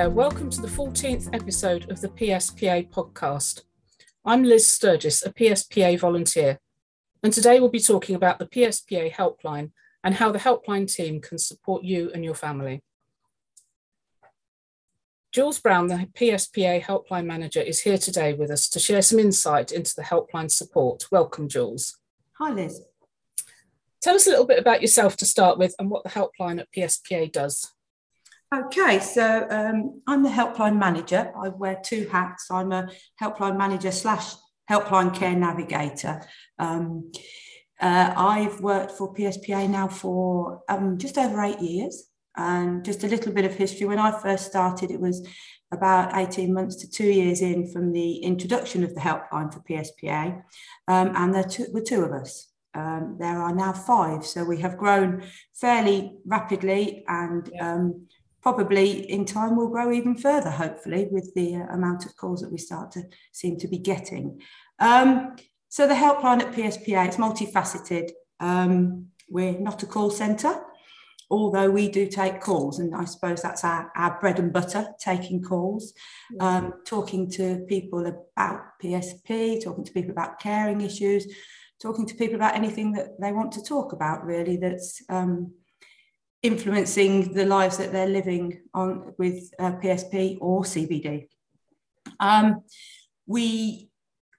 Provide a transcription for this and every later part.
There, welcome to the 14th episode of the PSPA podcast. I'm Liz Sturgis, a PSPA volunteer, and today we'll be talking about the PSPA helpline and how the helpline team can support you and your family. Jules Brown, the PSPA helpline manager, is here today with us to share some insight into the helpline support. Welcome, Jules. Hi, Liz. Tell us a little bit about yourself to start with and what the helpline at PSPA does. Okay, so um, I'm the helpline manager. I wear two hats. I'm a helpline manager slash helpline care navigator. Um, uh, I've worked for PSPA now for um, just over eight years. And just a little bit of history. When I first started, it was about 18 months to two years in from the introduction of the helpline for PSPA. Um, and there two, were two of us. Um, there are now five. So we have grown fairly rapidly and um, probably in time will grow even further, hopefully, with the uh, amount of calls that we start to seem to be getting. Um, so the helpline at PSPA, it's multifaceted. Um, we're not a call centre, although we do take calls, and I suppose that's our, our bread and butter, taking calls, um, talking to people about PSP, talking to people about caring issues, talking to people about anything that they want to talk about, really, that's um, influencing the lives that they're living on with uh, PSP or CBD. Um, we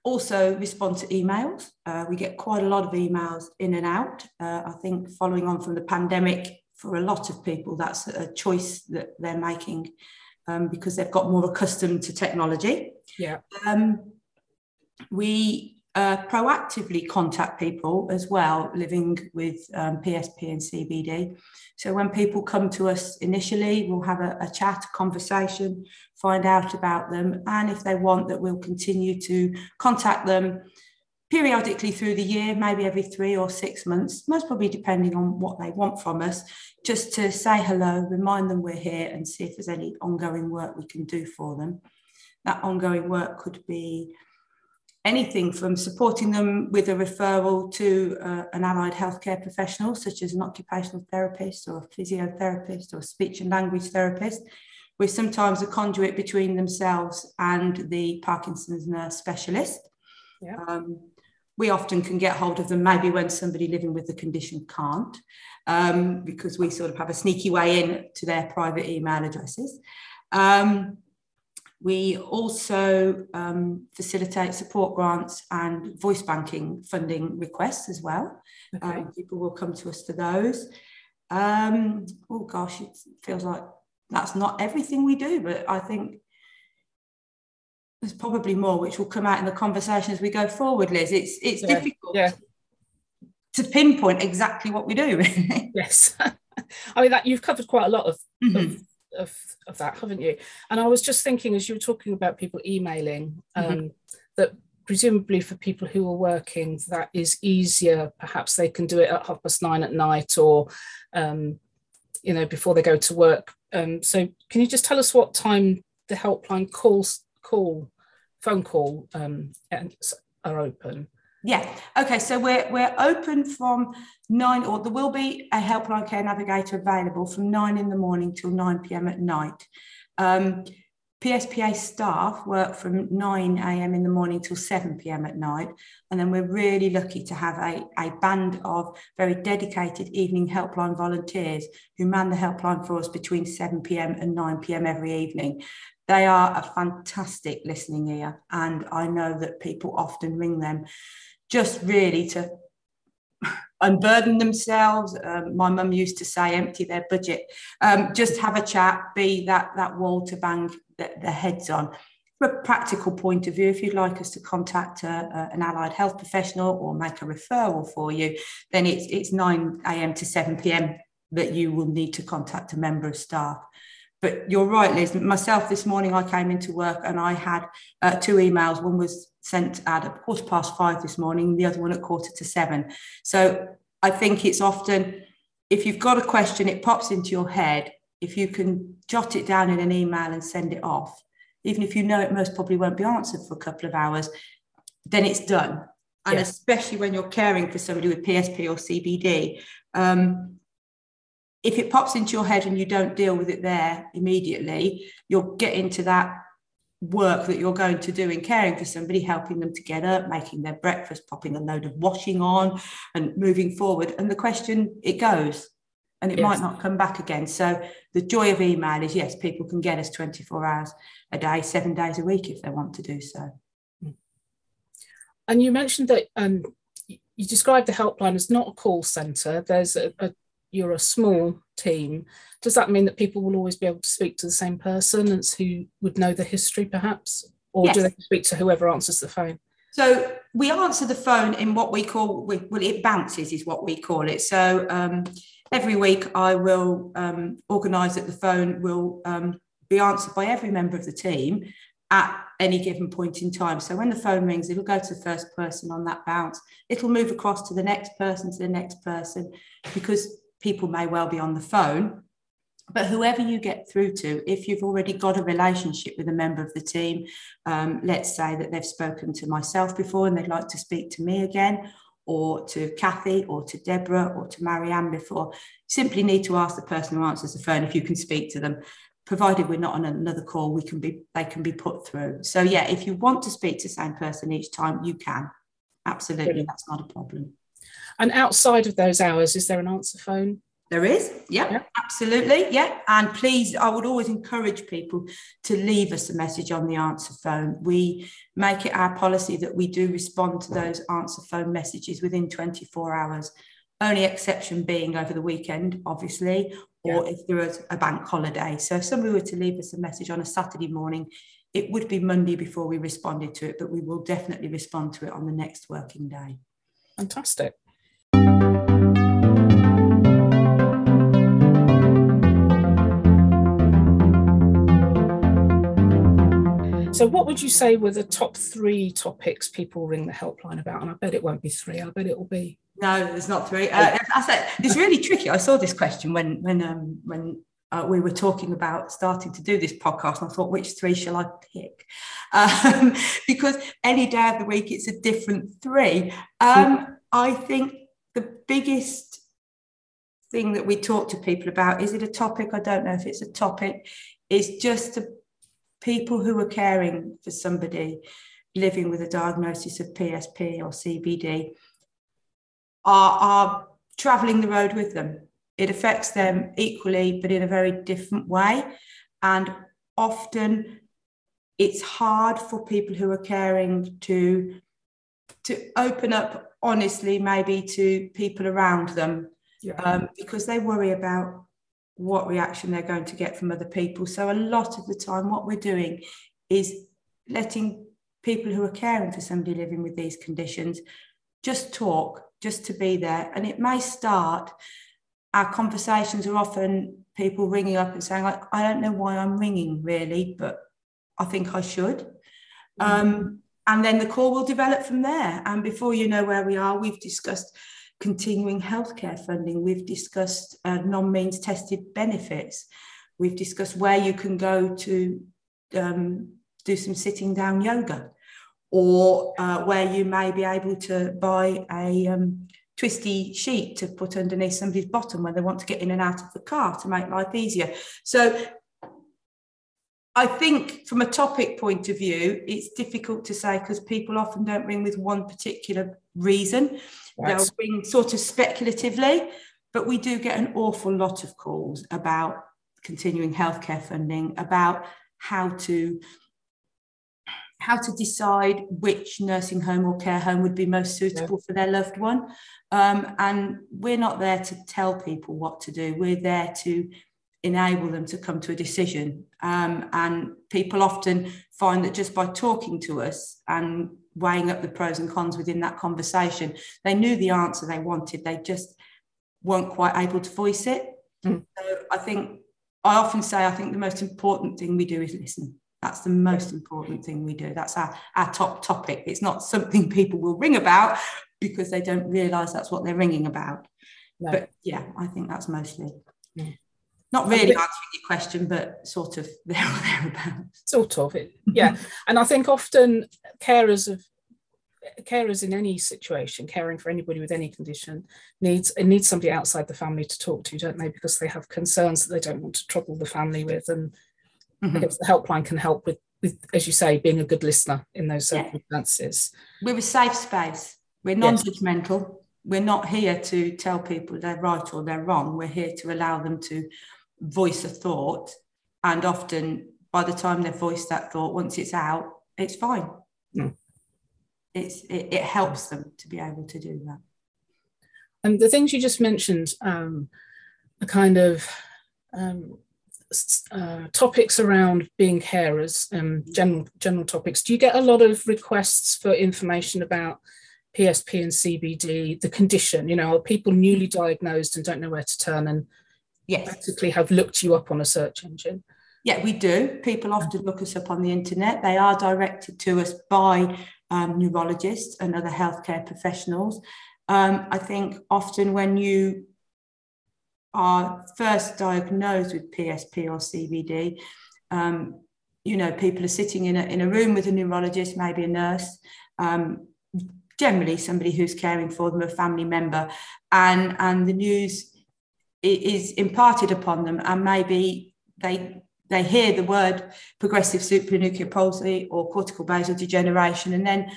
also respond to emails. Uh, we get quite a lot of emails in and out. Uh, I think following on from the pandemic, for a lot of people, that's a choice that they're making um, because they've got more accustomed to technology. Yeah. Um, we uh, proactively contact people as well living with um, PSP and CBD. So when people come to us initially, we'll have a, a, chat, a conversation, find out about them, and if they want that, we'll continue to contact them periodically through the year, maybe every three or six months, most probably depending on what they want from us, just to say hello, remind them we're here, and see if there's any ongoing work we can do for them. That ongoing work could be anything from supporting them with a referral to uh, an allied healthcare professional, such as an occupational therapist or a physiotherapist or speech and language therapist. We're sometimes a conduit between themselves and the Parkinson's nurse specialist. Yeah. Um, we often can get hold of them maybe when somebody living with the condition can't, um, because we sort of have a sneaky way in to their private email addresses. Um, we also um, facilitate support grants and voice banking funding requests as well. Okay. Um, people will come to us for those. Um, oh gosh, it feels like that's not everything we do, but I think there's probably more which will come out in the conversation as we go forward, Liz. It's it's yeah. difficult yeah. to pinpoint exactly what we do. yes, I mean that you've covered quite a lot of, mm-hmm. of of, of that, haven't you? And I was just thinking as you were talking about people emailing, um, mm-hmm. that presumably for people who are working, that is easier. Perhaps they can do it at half past nine at night or, um, you know, before they go to work. Um, so can you just tell us what time the helpline calls, call, phone call um, are open? Yeah. Okay. So we're we're open from nine, or there will be a helpline care navigator available from nine in the morning till nine pm at night. Um, PSPA staff work from 9 a.m. in the morning till 7 p.m. at night. And then we're really lucky to have a, a band of very dedicated evening helpline volunteers who man the helpline for us between 7 p.m. and 9 p.m. every evening. They are a fantastic listening ear. And I know that people often ring them just really to unburden themselves. Um, my mum used to say, empty their budget. Um, just have a chat, be that that wall to bang their, their heads on. From a practical point of view, if you'd like us to contact a, a, an allied health professional or make a referral for you, then it's it's 9 a.m. to 7 p.m. that you will need to contact a member of staff. But you're right, Liz. Myself this morning, I came into work and I had uh, two emails. One was sent at a quarter past five this morning, the other one at quarter to seven. So I think it's often, if you've got a question, it pops into your head. If you can jot it down in an email and send it off, even if you know it most probably won't be answered for a couple of hours, then it's done. And especially when you're caring for somebody with PSP or CBD, um, if it pops into your head and you don't deal with it there immediately, you'll get into that work that you're going to do in caring for somebody, helping them to get up, making their breakfast, popping a load of washing on, and moving forward. And the question, it goes and it yes. might not come back again. So the joy of email is yes, people can get us 24 hours a day, seven days a week if they want to do so. And you mentioned that um, you described the helpline as not a call centre. There's a, a you're a small team. Does that mean that people will always be able to speak to the same person as who would know the history, perhaps, or yes. do they speak to whoever answers the phone? So we answer the phone in what we call well, it bounces is what we call it. So um, every week I will um, organise that the phone will um, be answered by every member of the team at any given point in time. So when the phone rings, it'll go to the first person on that bounce. It'll move across to the next person, to the next person, because people may well be on the phone. But whoever you get through to, if you've already got a relationship with a member of the team, um, let's say that they've spoken to myself before and they'd like to speak to me again, or to Kathy, or to Deborah, or to Marianne before, simply need to ask the person who answers the phone if you can speak to them provided we're not on another call, we can be they can be put through. So yeah, if you want to speak to the same person each time, you can. Absolutely, Brilliant. that's not a problem. And outside of those hours, is there an answer phone? There is, yeah, yeah, absolutely, yeah. And please, I would always encourage people to leave us a message on the answer phone. We make it our policy that we do respond to those answer phone messages within 24 hours. Only exception being over the weekend, obviously, or yeah. if there is a bank holiday. So if somebody were to leave us a message on a Saturday morning, it would be Monday before we responded to it, but we will definitely respond to it on the next working day. Fantastic. So, what would you say were the top three topics people ring the helpline about? And I bet it won't be three. I bet it will be no, there's not three. Uh, I said it's really tricky. I saw this question when when um, when uh, we were talking about starting to do this podcast, and I thought, which three shall I pick? Um, because any day of the week, it's a different three. Um, I think the biggest thing that we talk to people about is it a topic? I don't know if it's a topic. Is just people who are caring for somebody living with a diagnosis of PSP or CBD are, are traveling the road with them. It affects them equally, but in a very different way. And often it's hard for people who are caring to, to open up honestly, maybe to people around them, yeah. um, because they worry about what reaction they're going to get from other people. So a lot of the time, what we're doing is letting people who are caring for somebody living with these conditions just talk just to be there. And it may start, our conversations are often people ringing up and saying, like, I don't know why I'm ringing really, but I think I should. Mm-hmm. Um, and then the call will develop from there. And before you know where we are, we've discussed continuing healthcare funding, we've discussed uh, non means tested benefits, we've discussed where you can go to um, do some sitting down yoga or uh, where you may be able to buy a um, twisty sheet to put underneath somebody's bottom when they want to get in and out of the car to make life easier. So I think from a topic point of view, it's difficult to say because people often don't ring with one particular reason. They'll ring sort of speculatively, but we do get an awful lot of calls about continuing healthcare funding, about how to how to decide which nursing home or care home would be most suitable yeah. for their loved one. Um, and we're not there to tell people what to do, we're there to enable them to come to a decision. Um, and people often find that just by talking to us and weighing up the pros and cons within that conversation, they knew the answer they wanted, they just weren't quite able to voice it. Mm. So I think I often say I think the most important thing we do is listen. That's the most important thing we do. That's our, our top topic. It's not something people will ring about because they don't realize that's what they're ringing about. No. But yeah, I think that's mostly not really answering your question, but sort of there or thereabouts. Sort of, it, yeah. and I think often carers of carers in any situation, caring for anybody with any condition, needs it needs somebody outside the family to talk to, don't they? Because they have concerns that they don't want to trouble the family with, and mm-hmm. the helpline can help with, with, as you say, being a good listener in those circumstances. Yeah. We're a safe space. We're non-judgmental. Yes. We're not here to tell people they're right or they're wrong. We're here to allow them to voice a thought, and often by the time they've voiced that thought, once it's out, it's fine. Mm it's it, it helps them to be able to do that. And the things you just mentioned um, are kind of um, uh, topics around being carers, um, general general topics. Do you get a lot of requests for information about PSP and CBD, the condition? You know, are people newly diagnosed and don't know where to turn and yes. basically have looked you up on a search engine? Yeah, we do. People often look us up on the internet. They are directed to us by um, neurologists and other healthcare professionals. Um, I think often when you are first diagnosed with PSP or CBD, um, you know, people are sitting in a, in a room with a neurologist, maybe a nurse, um, generally somebody who's caring for them, a family member, and, and the news is imparted upon them, and maybe they they hear the word progressive supranuclear palsy or corticobasal degeneration, and then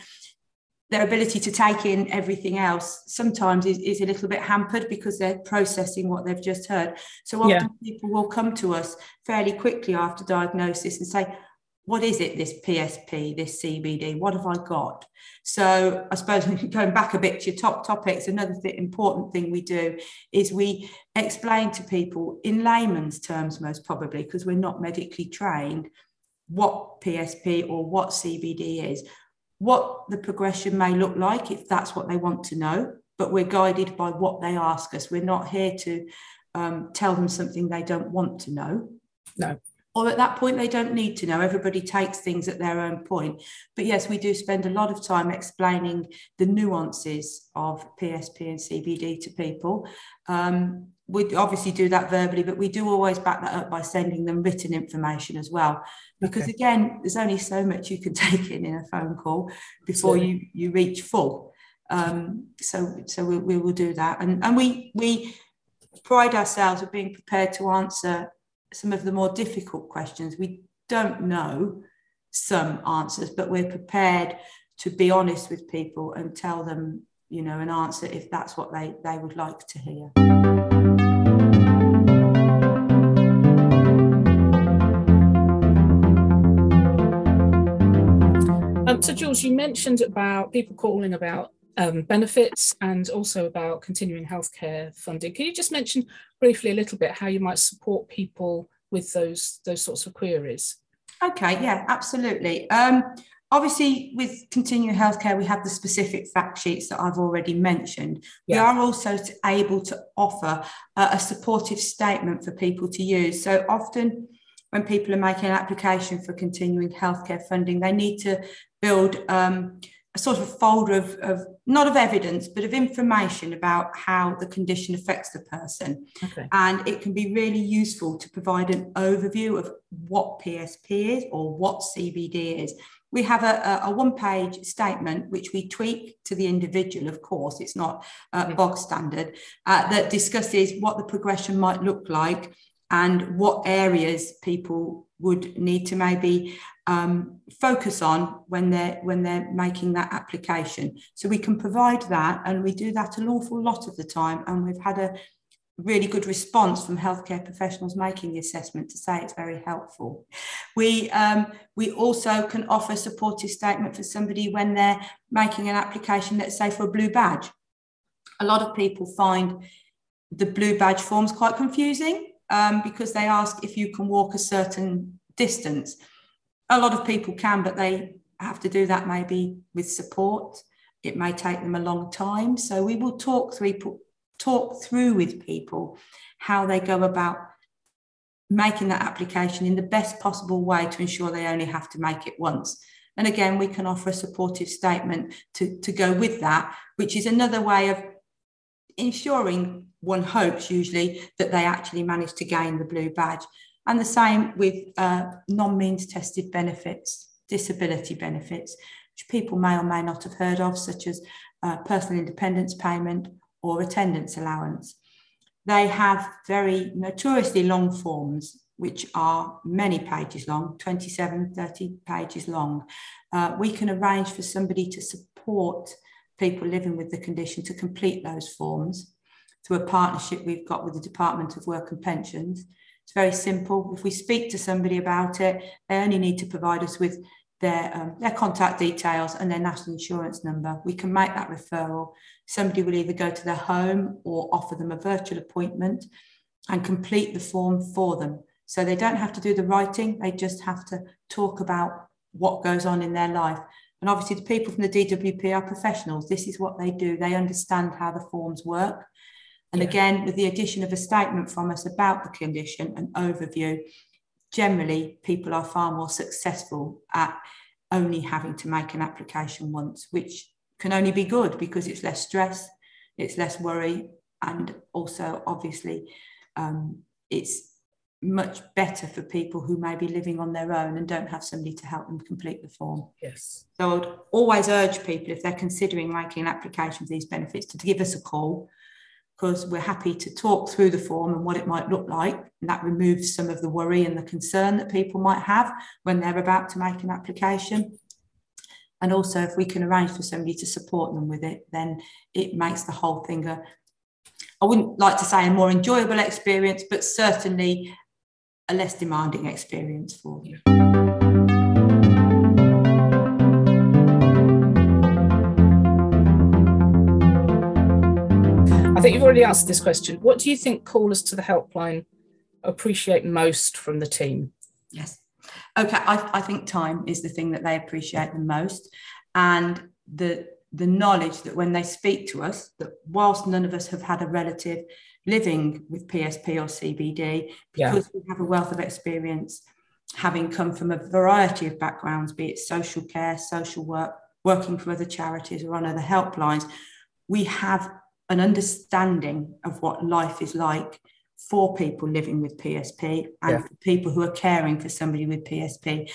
their ability to take in everything else sometimes is, is a little bit hampered because they're processing what they've just heard. So often yeah. people will come to us fairly quickly after diagnosis and say, what is it, this PSP, this CBD? What have I got? So I suppose going back a bit to your top topics, another th- important thing we do is we explain to people in layman's terms, most probably, because we're not medically trained, what PSP or what CBD is, what the progression may look like if that's what they want to know. But we're guided by what they ask us. We're not here to um, tell them something they don't want to know. No or at that point they don't need to know. Everybody takes things at their own point. But yes we do spend a lot of time explaining the nuances of psp and cbd to people. Um, we obviously do that verbally but we do always back that up by sending them written information as well. Because okay. again there's only so much you can take in in a phone call before you you reach full. Um, so so we, we will do that. And and we we pride ourselves of being prepared to answer some of the more difficult questions. We don't know some answers, but we're prepared to be honest with people and tell them, you know, an answer if that's what they, they would like to hear. Um, so, Jules, you mentioned about people calling about um, benefits and also about continuing healthcare funding. Can you just mention briefly a little bit how you might support people with those those sorts of queries? Okay, yeah, absolutely. Um, obviously, with continuing healthcare, we have the specific fact sheets that I've already mentioned. Yeah. We are also able to offer uh, a supportive statement for people to use. So often, when people are making an application for continuing healthcare funding, they need to build um, a sort of folder of, of, not of evidence but of information about how the condition affects the person. Okay. and it can be really useful to provide an overview of what psp is or what cbd is. We have a, a, one page statement which we tweak to the individual of course it's not uh, bog standard uh, that discusses what the progression might look like and what areas people would need to maybe um, focus on when they're when they're making that application. So we can provide that, and we do that an awful lot of the time. And we've had a really good response from healthcare professionals making the assessment to say it's very helpful. We um, we also can offer a supportive statement for somebody when they're making an application, let's say for a blue badge. A lot of people find the blue badge forms quite confusing um, because they ask if you can walk a certain distance a lot of people can, but they have to do that maybe with support. It may take them a long time. So we will talk through talk through with people how they go about making that application in the best possible way to ensure they only have to make it once. And again, we can offer a supportive statement to, to go with that, which is another way of ensuring one hopes usually that they actually manage to gain the blue badge. And the same with uh, non means tested benefits, disability benefits. which people may or may not have heard of, such as uh, personal independence payment or attendance allowance. They have very notoriously long forms, which are many pages long, 27, 30 pages long. Uh, we can arrange for somebody to support people living with the condition to complete those forms through a partnership we've got with the Department of Work and Pensions. It's very simple. If we speak to somebody about it, they only need to provide us with their, um, their contact details and their national insurance number. We can make that referral. Somebody will either go to their home or offer them a virtual appointment and complete the form for them. So they don't have to do the writing, they just have to talk about what goes on in their life. And obviously, the people from the DWP are professionals. This is what they do. They understand how the forms work. And yeah. again, with the addition of a statement from us about the condition, an overview, generally people are far more successful at only having to make an application once, which can only be good because it's less stress, it's less worry, and also obviously um, it's much better for people who may be living on their own and don't have somebody to help them complete the form. Yes. So I'd always urge people if they're considering making an application for these benefits to give us a call because we're happy to talk through the form and what it might look like. And that removes some of the worry and the concern that people might have when they're about to make an application. And also, if we can arrange for somebody to support them with it, then it makes the whole thing a, I wouldn't like to say a more enjoyable experience, but certainly a less demanding experience for you. I think you've already answered this question. What do you think callers to the helpline appreciate most from the team? Yes. Okay, I, I think time is the thing that they appreciate the most. And the the knowledge that when they speak to us, that whilst none of us have had a relative living with PSP or CBD, because yeah. we have a wealth of experience, having come from a variety of backgrounds, be it social care, social work, working for other charities or on other helplines, we have an understanding of what life is like for people living with PSP and yeah. for people who are caring for somebody with PSP.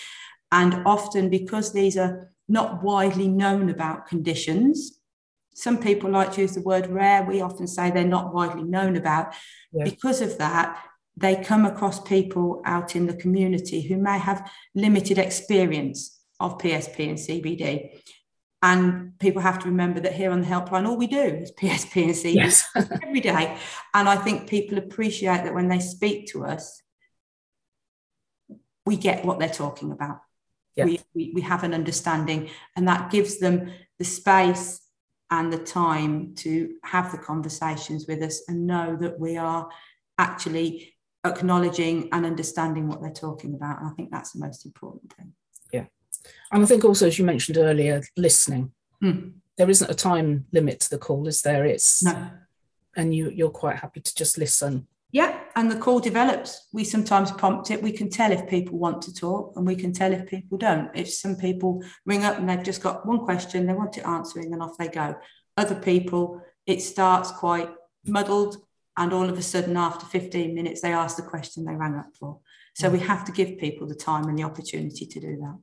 And often, because these are not widely known about conditions, some people like to use the word rare. We often say they're not widely known about. Yeah. Because of that, they come across people out in the community who may have limited experience of PSP and CBD. And people have to remember that here on the helpline, all we do is PSP and CBD yes. every day. And I think people appreciate that when they speak to us, we get what they're talking about. Yeah. We, we, we have an understanding, and that gives them the space and the time to have the conversations with us and know that we are actually acknowledging and understanding what they're talking about. And I think that's the most important thing. Yeah. And I think also, as you mentioned earlier, listening. Mm. There isn't a time limit to the call, is there? It's no. And you, you're quite happy to just listen. Yeah, and the call develops. We sometimes prompt it. We can tell if people want to talk, and we can tell if people don't. If some people ring up and they've just got one question, they want it answering, and off they go. Other people, it starts quite muddled, and all of a sudden, after 15 minutes, they ask the question they rang up for. So we have to give people the time and the opportunity to do that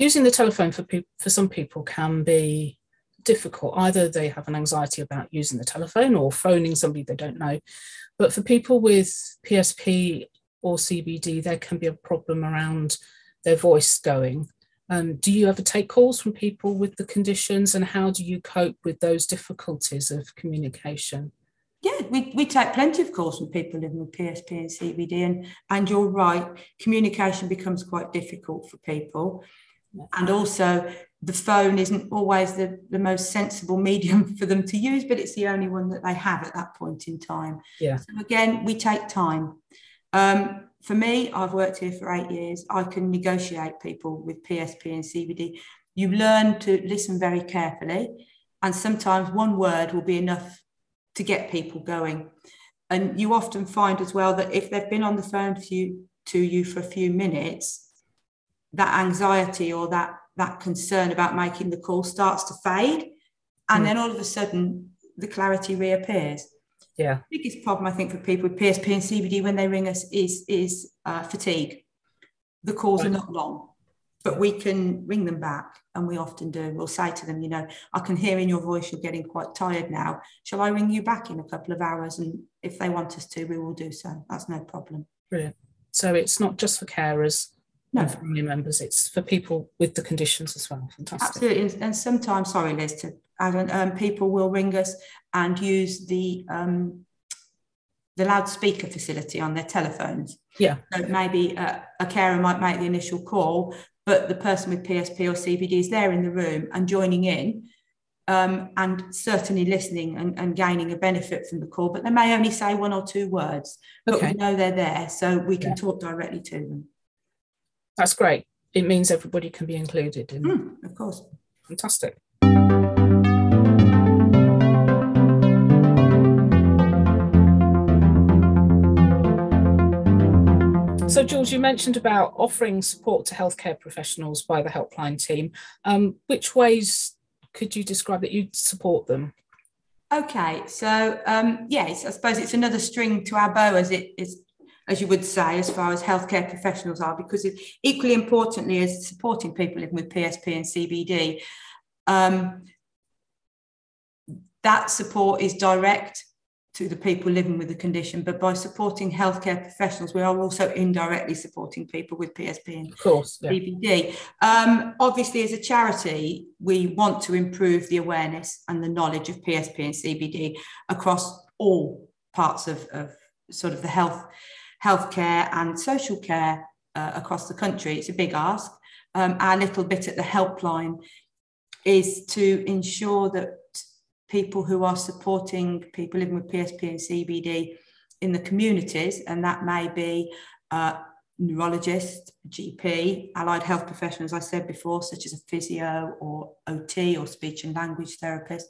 using the telephone for for some people can be difficult. Either they have an anxiety about using the telephone or phoning somebody they don't know. But for people with psp or cbd there can be a problem around their voice going. Um, do you ever take calls from people with the conditions and how do you cope with those difficulties of communication? Yeah, we, we take plenty of calls from people living with PSP and CBD, and, and you're right, communication becomes quite difficult for people. And also, the phone isn't always the, the most sensible medium for them to use, but it's the only one that they have at that point in time. Yeah. So again, we take time. Um, for me, I've worked here for eight years. I can negotiate people with PSP and CBD. You learn to listen very carefully, and sometimes one word will be enough to get people going. And you often find as well that if they've been on the phone to you, to you for a few minutes, that anxiety or that that concern about making the call starts to fade. And mm. then all of a sudden the clarity reappears. Yeah. The biggest problem i think for people with psp and cbd when they ring us is is uh, fatigue. The calls right. are not long but we can ring them back and we often do. We'll say to them you know i can hear in your voice you're getting quite tired now. Shall i ring you back in a couple of hours? And if they want us to we will do so. That's no problem. Brilliant. So it's not just for carers no. and family members it's for people with the conditions as well fantastic absolutely and sometimes sorry liz to add um, people will ring us and use the um, the loudspeaker facility on their telephones. Yeah. So maybe a, a carer might make the initial call, but the person with PSP or CBD is there in the room and joining in um, and certainly listening and, and, gaining a benefit from the call, but they may only say one or two words, but okay. we know they're there, so we can yeah. talk directly to them. That's great. It means everybody can be included. In... Mm, of course. Fantastic. So, Jules, you mentioned about offering support to healthcare professionals by the helpline team. Um, which ways could you describe that you support them? Okay, so um, yes, I suppose it's another string to our bow, as it is, as you would say, as far as healthcare professionals are, because it, equally importantly as supporting people living with PSP and CBD, um, that support is direct to the people living with the condition, but by supporting healthcare professionals, we are also indirectly supporting people with PSP and of course, yeah. CBD. Um, obviously, as a charity, we want to improve the awareness and the knowledge of PSP and CBD across all parts of, of sort of the health, healthcare and social care uh, across the country. It's a big ask. Um, our little bit at the helpline is to ensure that people who are supporting people living with PSP and CBD in the communities, and that may be uh, neurologist, GP, allied health professionals, I said before, such as a physio or OT or speech and language therapist,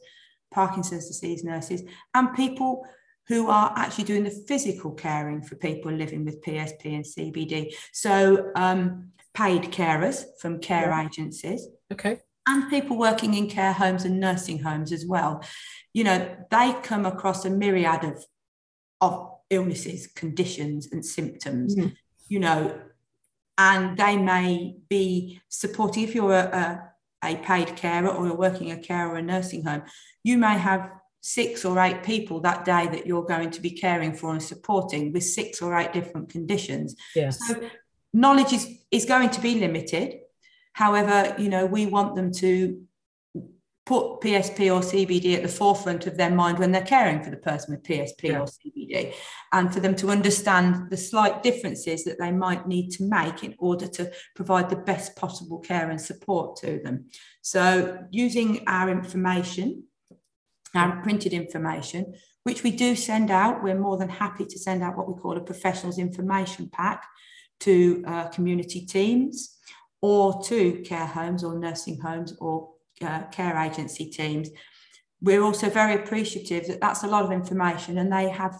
Parkinson's disease nurses, and people who are actually doing the physical caring for people living with PSP and CBD. So, um, paid carers from care yeah. agencies. Okay and people working in care homes and nursing homes as well. You know, they come across a myriad of, of illnesses, conditions, and symptoms, mm-hmm. you know, and they may be supporting, if you're a, a, a paid carer or you're working a care or a nursing home, you may have six or eight people that day that you're going to be caring for and supporting with six or eight different conditions. Yes. So knowledge is, is going to be limited However, you know, we want them to put PSP or CBD at the forefront of their mind when they're caring for the person with PSP yeah. or CBD, and for them to understand the slight differences that they might need to make in order to provide the best possible care and support to them. So, using our information, our printed information, which we do send out, we're more than happy to send out what we call a professionals information pack to uh, community teams or to care homes or nursing homes or uh, care agency teams. We're also very appreciative that that's a lot of information and they have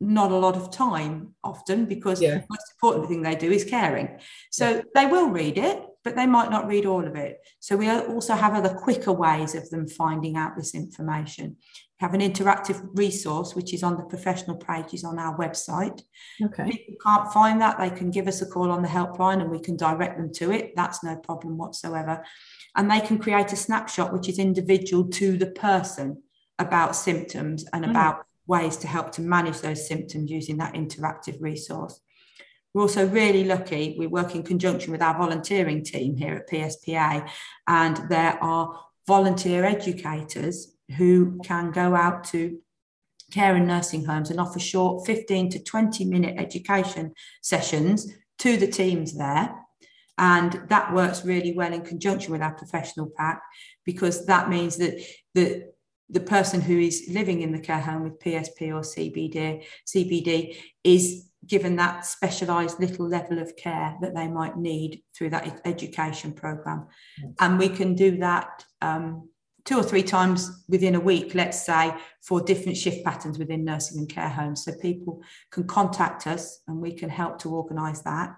not a lot of time often because yeah. the most important thing they do is caring. So yeah. they will read it, but they might not read all of it. So we also have other quicker ways of them finding out this information. We have an interactive resource which is on the professional pages on our website. Okay. If you can't find that, they can give us a call on the helpline and we can direct them to it. That's no problem whatsoever. And they can create a snapshot which is individual to the person about symptoms and mm. about ways to help to manage those symptoms using that interactive resource. We're also really lucky. We work in conjunction with our volunteering team here at PSPA, and there are volunteer educators who can go out to care and nursing homes and offer short 15 to 20 minute education sessions to the teams there. And that works really well in conjunction with our professional pack because that means that the, the person who is living in the care home with PSP or CBD, CBD is given that specialised little level of care that they might need through that education program. And we can do that um, two or three times within a week, let's say, for different shift patterns within nursing and care homes. So people can contact us and we can help to organise that.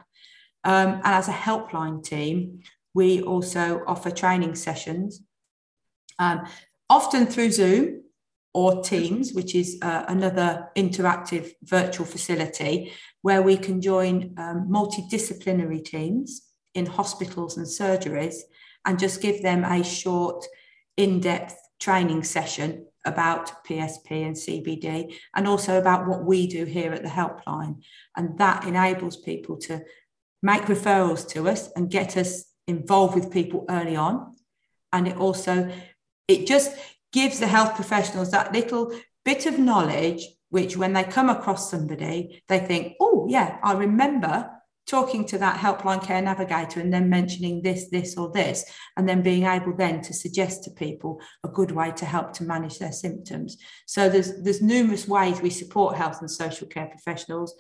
Um, and as a helpline team, we also offer training sessions, um, often through Zoom or Teams, which is uh, another interactive virtual facility where we can join um, multidisciplinary teams in hospitals and surgeries and just give them a short, in depth training session about PSP and CBD and also about what we do here at the helpline. And that enables people to make referrals to us and get us involved with people early on. And it also, it just gives the health professionals that little bit of knowledge, which when they come across somebody, they think, oh, yeah, I remember talking to that helpline care navigator and then mentioning this, this, or this, and then being able then to suggest to people a good way to help to manage their symptoms. So there's there's numerous ways we support health and social care professionals,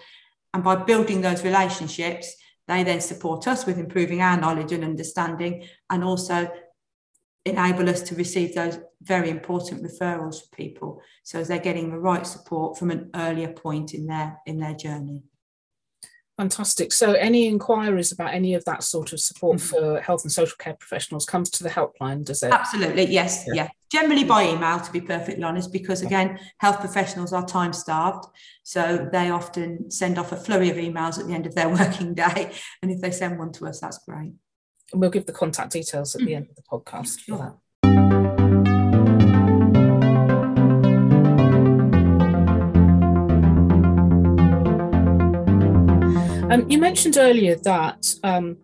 and by building those relationships, they then support us with improving our knowledge and understanding, and also enable us to receive those very important referrals for people so as they're getting the right support from an earlier point in their in their journey Fantastic. So, any inquiries about any of that sort of support mm-hmm. for health and social care professionals comes to the helpline, does it? Absolutely, yes. Yeah. yeah. Generally by email, to be perfectly honest, because again, health professionals are time starved. So, they often send off a flurry of emails at the end of their working day. And if they send one to us, that's great. And we'll give the contact details at mm-hmm. the end of the podcast sure. for that. Um, you mentioned earlier that um,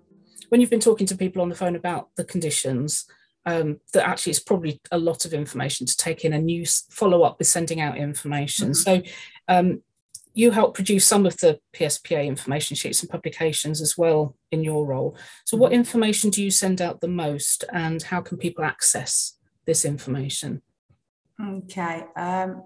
when you've been talking to people on the phone about the conditions, um, that actually it's probably a lot of information to take in and you follow up with sending out information. Mm-hmm. So um, you help produce some of the PSPA information sheets and publications as well in your role. So what mm-hmm. information do you send out the most and how can people access this information? Okay. Um,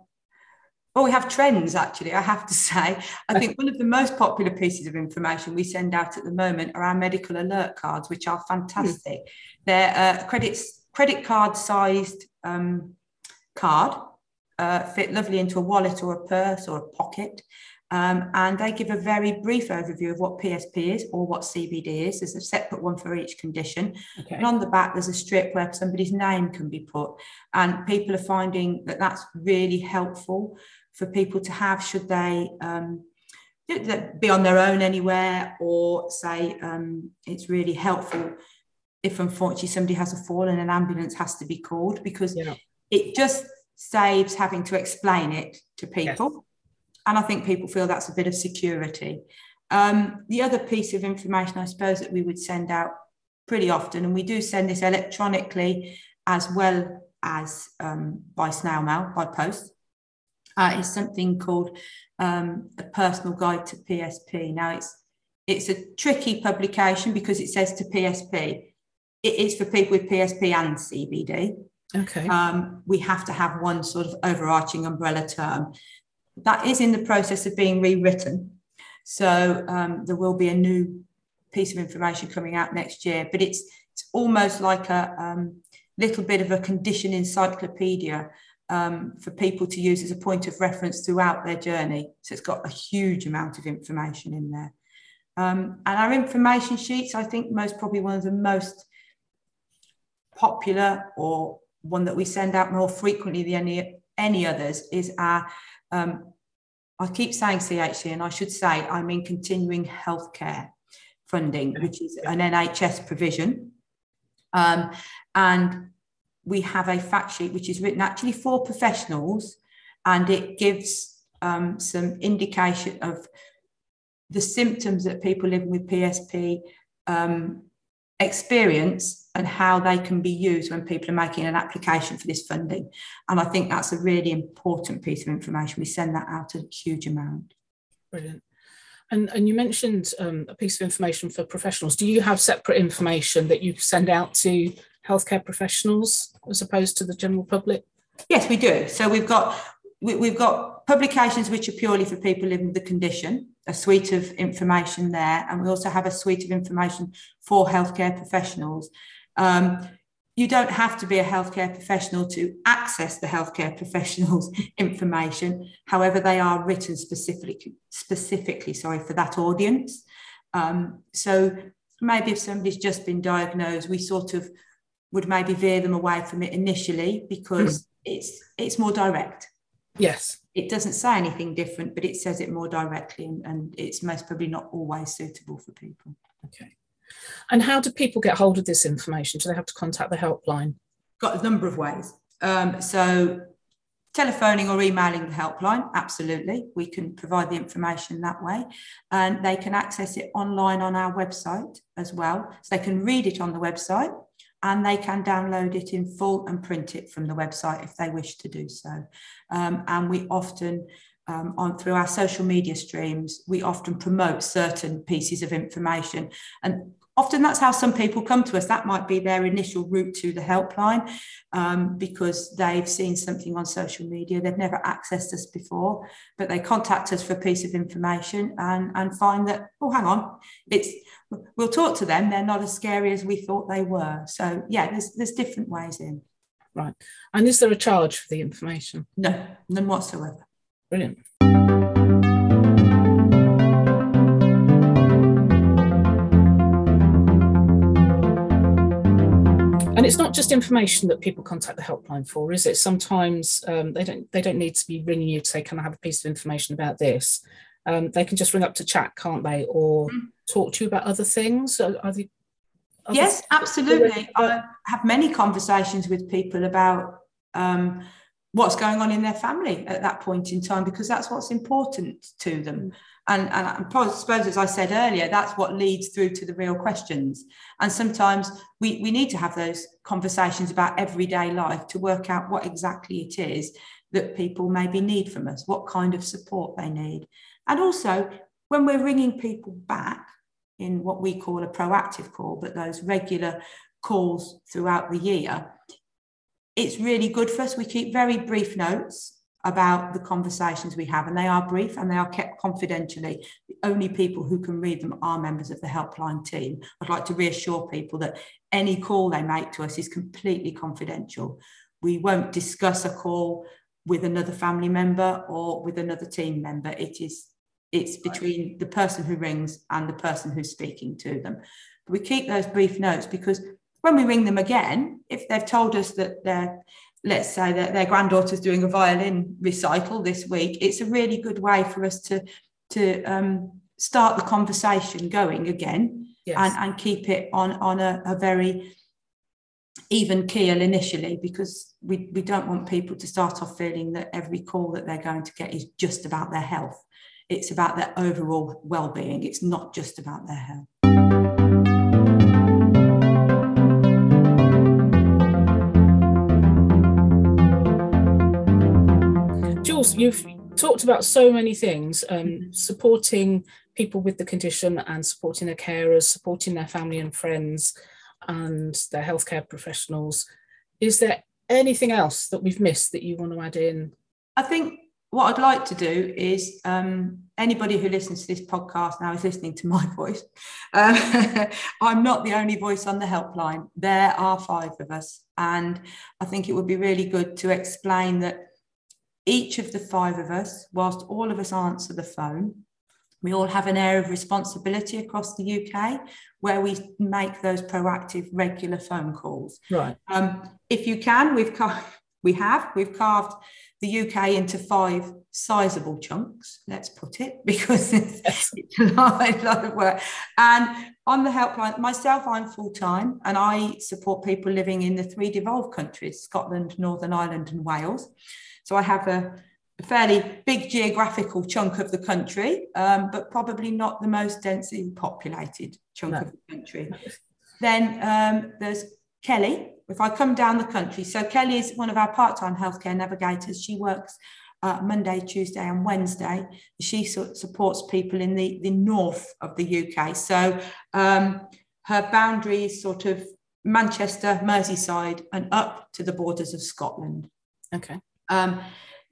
well, we have trends actually, I have to say. I think one of the most popular pieces of information we send out at the moment are our medical alert cards, which are fantastic. Mm. They're uh, credits, credit card sized um, card, uh, fit lovely into a wallet or a purse or a pocket. Um, and they give a very brief overview of what PSP is or what CBD is. There's a separate one for each condition. Okay. And on the back, there's a strip where somebody's name can be put. And people are finding that that's really helpful for people to have should they um, be on their own anywhere or say um, it's really helpful if unfortunately somebody has a fall and an ambulance has to be called because yeah. it just saves having to explain it to people yes. and i think people feel that's a bit of security um, the other piece of information i suppose that we would send out pretty often and we do send this electronically as well as um, by snail mail by post uh, is something called um, a personal guide to PSP. Now it's it's a tricky publication because it says to PSP. It is for people with PSP and CBD. Okay. Um, we have to have one sort of overarching umbrella term. That is in the process of being rewritten. So um, there will be a new piece of information coming out next year, but it's it's almost like a um, little bit of a condition encyclopedia um, for people to use as a point of reference throughout their journey. So it's got a huge amount of information in there. Um, and our information sheets, I think most probably one of the most popular or one that we send out more frequently than any, any others is our, um, I keep saying CHC and I should say I mean continuing healthcare funding, which is an NHS provision. Um, and we have a fact sheet which is written actually for professionals and it gives um, some indication of the symptoms that people living with PSP um, experience and how they can be used when people are making an application for this funding. And I think that's a really important piece of information. We send that out a huge amount. Brilliant. And, and you mentioned um, a piece of information for professionals. Do you have separate information that you send out to healthcare professionals as opposed to the general public? Yes, we do. So we've got we, have got publications which are purely for people living with the condition, a suite of information there, and we also have a suite of information for healthcare professionals. Um, you don't have to be a healthcare professional to access the healthcare professionals information. However, they are written specifically, specifically, sorry, for that audience. Um, so maybe if somebody's just been diagnosed, we sort of would maybe veer them away from it initially because mm. it's it's more direct. Yes. It doesn't say anything different, but it says it more directly, and, and it's most probably not always suitable for people. Okay. And how do people get hold of this information? Do they have to contact the helpline? Got a number of ways. Um, so telephoning or emailing the helpline, absolutely. We can provide the information that way. And they can access it online on our website as well. So they can read it on the website and they can download it in full and print it from the website if they wish to do so. Um, and we often um, on through our social media streams, we often promote certain pieces of information. And often that's how some people come to us. That might be their initial route to the helpline um, because they've seen something on social media. They've never accessed us before, but they contact us for a piece of information and, and find that, oh, hang on, it's we'll talk to them. They're not as scary as we thought they were. So yeah, there's there's different ways in. Right. And is there a charge for the information? No, none whatsoever. Brilliant. And it's not just information that people contact the helpline for, is it? Sometimes um, they don't they don't need to be ringing you to say, "Can I have a piece of information about this?" Um, they can just ring up to chat, can't they, or mm. talk to you about other things? Are, are they, are yes, absolutely. I have many conversations with people about um, what's going on in their family at that point in time because that's what's important to them. Mm. And, and I suppose, as I said earlier, that's what leads through to the real questions. And sometimes we, we need to have those conversations about everyday life to work out what exactly it is that people maybe need from us, what kind of support they need. And also, when we're ringing people back in what we call a proactive call, but those regular calls throughout the year, it's really good for us. We keep very brief notes about the conversations we have, and they are brief and they are kept confidentially. The only people who can read them are members of the helpline team. I'd like to reassure people that any call they make to us is completely confidential. We won't discuss a call with another family member or with another team member. It is it's between the person who rings and the person who's speaking to them. But we keep those brief notes because when we ring them again, if they've told us that they're, let's say that their granddaughter's doing a violin recital this week, it's a really good way for us to to um, start the conversation going again yes. and, and keep it on on a, a very even keel initially because we, we don't want people to start off feeling that every call that they're going to get is just about their health. It's about their overall well-being. It's not just about their health. Jules, you've talked about so many things um, mm-hmm. supporting people with the condition and supporting their carers, supporting their family and friends and their healthcare professionals. Is there anything else that we've missed that you want to add in? I think what I'd like to do is um, anybody who listens to this podcast now is listening to my voice. Um, I'm not the only voice on the helpline. There are five of us. And I think it would be really good to explain that each of the five of us, whilst all of us answer the phone, we all have an air of responsibility across the UK where we make those proactive, regular phone calls. Right. Um, if you can, we've car- we have we've carved the UK into five sizable chunks, let's put it, because it's, yes. it's a, lot, a lot of work. And on the helpline, myself, I'm full time and I support people living in the three devolved countries Scotland, Northern Ireland, and Wales. So I have a, a fairly big geographical chunk of the country, um, but probably not the most densely populated chunk no. of the country. Then um, there's Kelly. If I come down the country, so Kelly is one of our part time healthcare navigators. She works uh, Monday, Tuesday, and Wednesday. She supports people in the, the north of the UK. So um, her boundary is sort of Manchester, Merseyside, and up to the borders of Scotland. Okay. Um,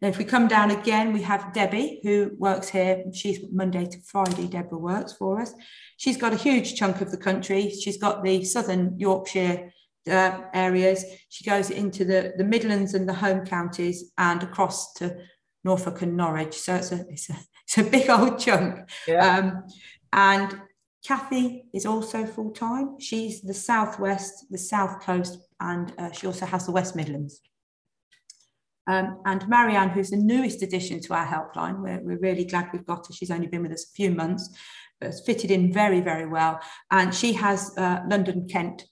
if we come down again, we have Debbie, who works here. She's Monday to Friday, Deborah works for us. She's got a huge chunk of the country. She's got the southern Yorkshire uh, areas. She goes into the, the Midlands and the home counties and across to Norfolk and Norwich. So it's a, it's a, it's a big old chunk. Yeah. Um, and Kathy is also full time. She's the southwest, the south coast, and uh, she also has the West Midlands. Um, and Marianne, who's the newest addition to our helpline, we're, we're really glad we've got her. She's only been with us a few months, but has fitted in very, very well. And she has uh, London, Kent,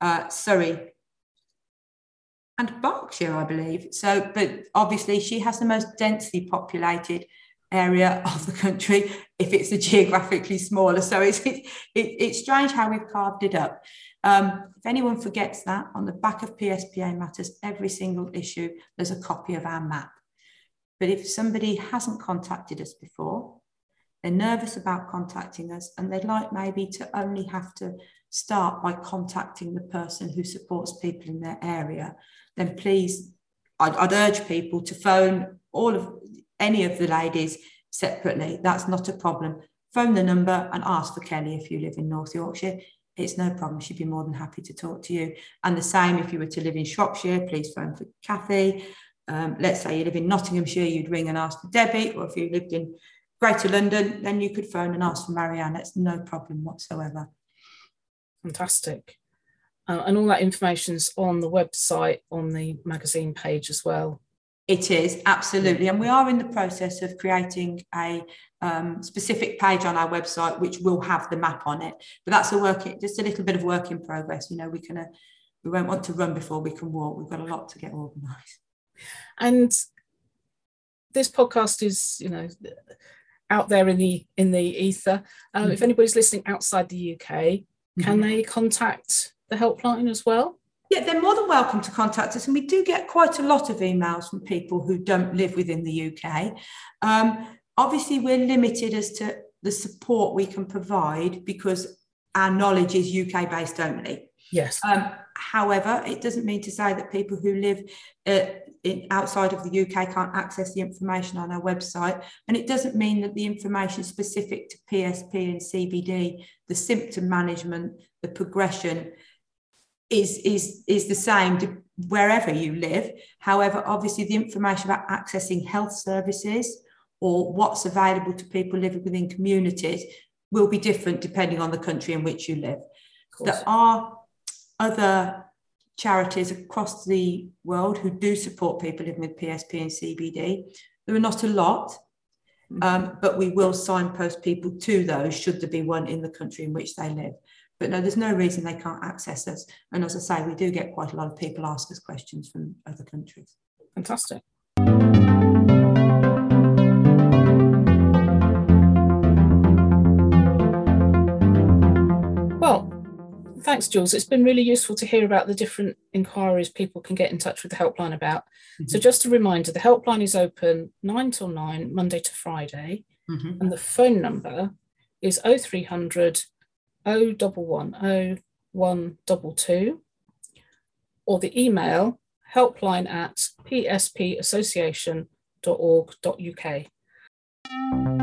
uh, Surrey, and Berkshire, I believe. So, but obviously, she has the most densely populated area of the country if it's a geographically smaller. So it's it, it, it's strange how we've carved it up. Um, if anyone forgets that, on the back of PSPA Matters, every single issue, there's a copy of our map. But if somebody hasn't contacted us before, they're nervous about contacting us, and they'd like maybe to only have to start by contacting the person who supports people in their area, then please, I'd, I'd urge people to phone all of any of the ladies separately. That's not a problem. Phone the number and ask for Kelly if you live in North Yorkshire. It's no problem. She'd be more than happy to talk to you. And the same if you were to live in Shropshire, please phone for Kathy. Um, let's say you live in Nottinghamshire, you'd ring and ask for Debbie, or if you lived in Greater London, then you could phone and ask for Marianne. That's no problem whatsoever. Fantastic. Uh, and all that information's on the website, on the magazine page as well. It is absolutely, and we are in the process of creating a um, specific page on our website which will have the map on it. But that's a work, just a little bit of work in progress. You know, we can, uh, we won't want to run before we can walk. We've got a lot to get organised. And this podcast is, you know, out there in the in the ether. Um, mm. If anybody's listening outside the UK, mm-hmm. can they contact the helpline as well? Yeah, they're more than welcome to contact us. And we do get quite a lot of emails from people who don't live within the UK. Um, obviously, we're limited as to the support we can provide because our knowledge is UK based only. Yes. Um, however, it doesn't mean to say that people who live uh, in, outside of the UK can't access the information on our website. And it doesn't mean that the information specific to PSP and CBD, the symptom management, the progression, is is is the same wherever you live. However, obviously the information about accessing health services or what's available to people living within communities will be different depending on the country in which you live. There are other charities across the world who do support people living with PSP and CBD. There are not a lot, mm-hmm. um, but we will signpost people to those should there be one in the country in which they live. But no, there's no reason they can't access us. And as I say, we do get quite a lot of people ask us questions from other countries. Fantastic. Thanks, Jules. It's been really useful to hear about the different inquiries people can get in touch with the helpline about. Mm-hmm. So, just a reminder the helpline is open 9 till 9, Monday to Friday, mm-hmm. and the phone number is 0300 0110122 or the email helpline at pspassociation.org.uk.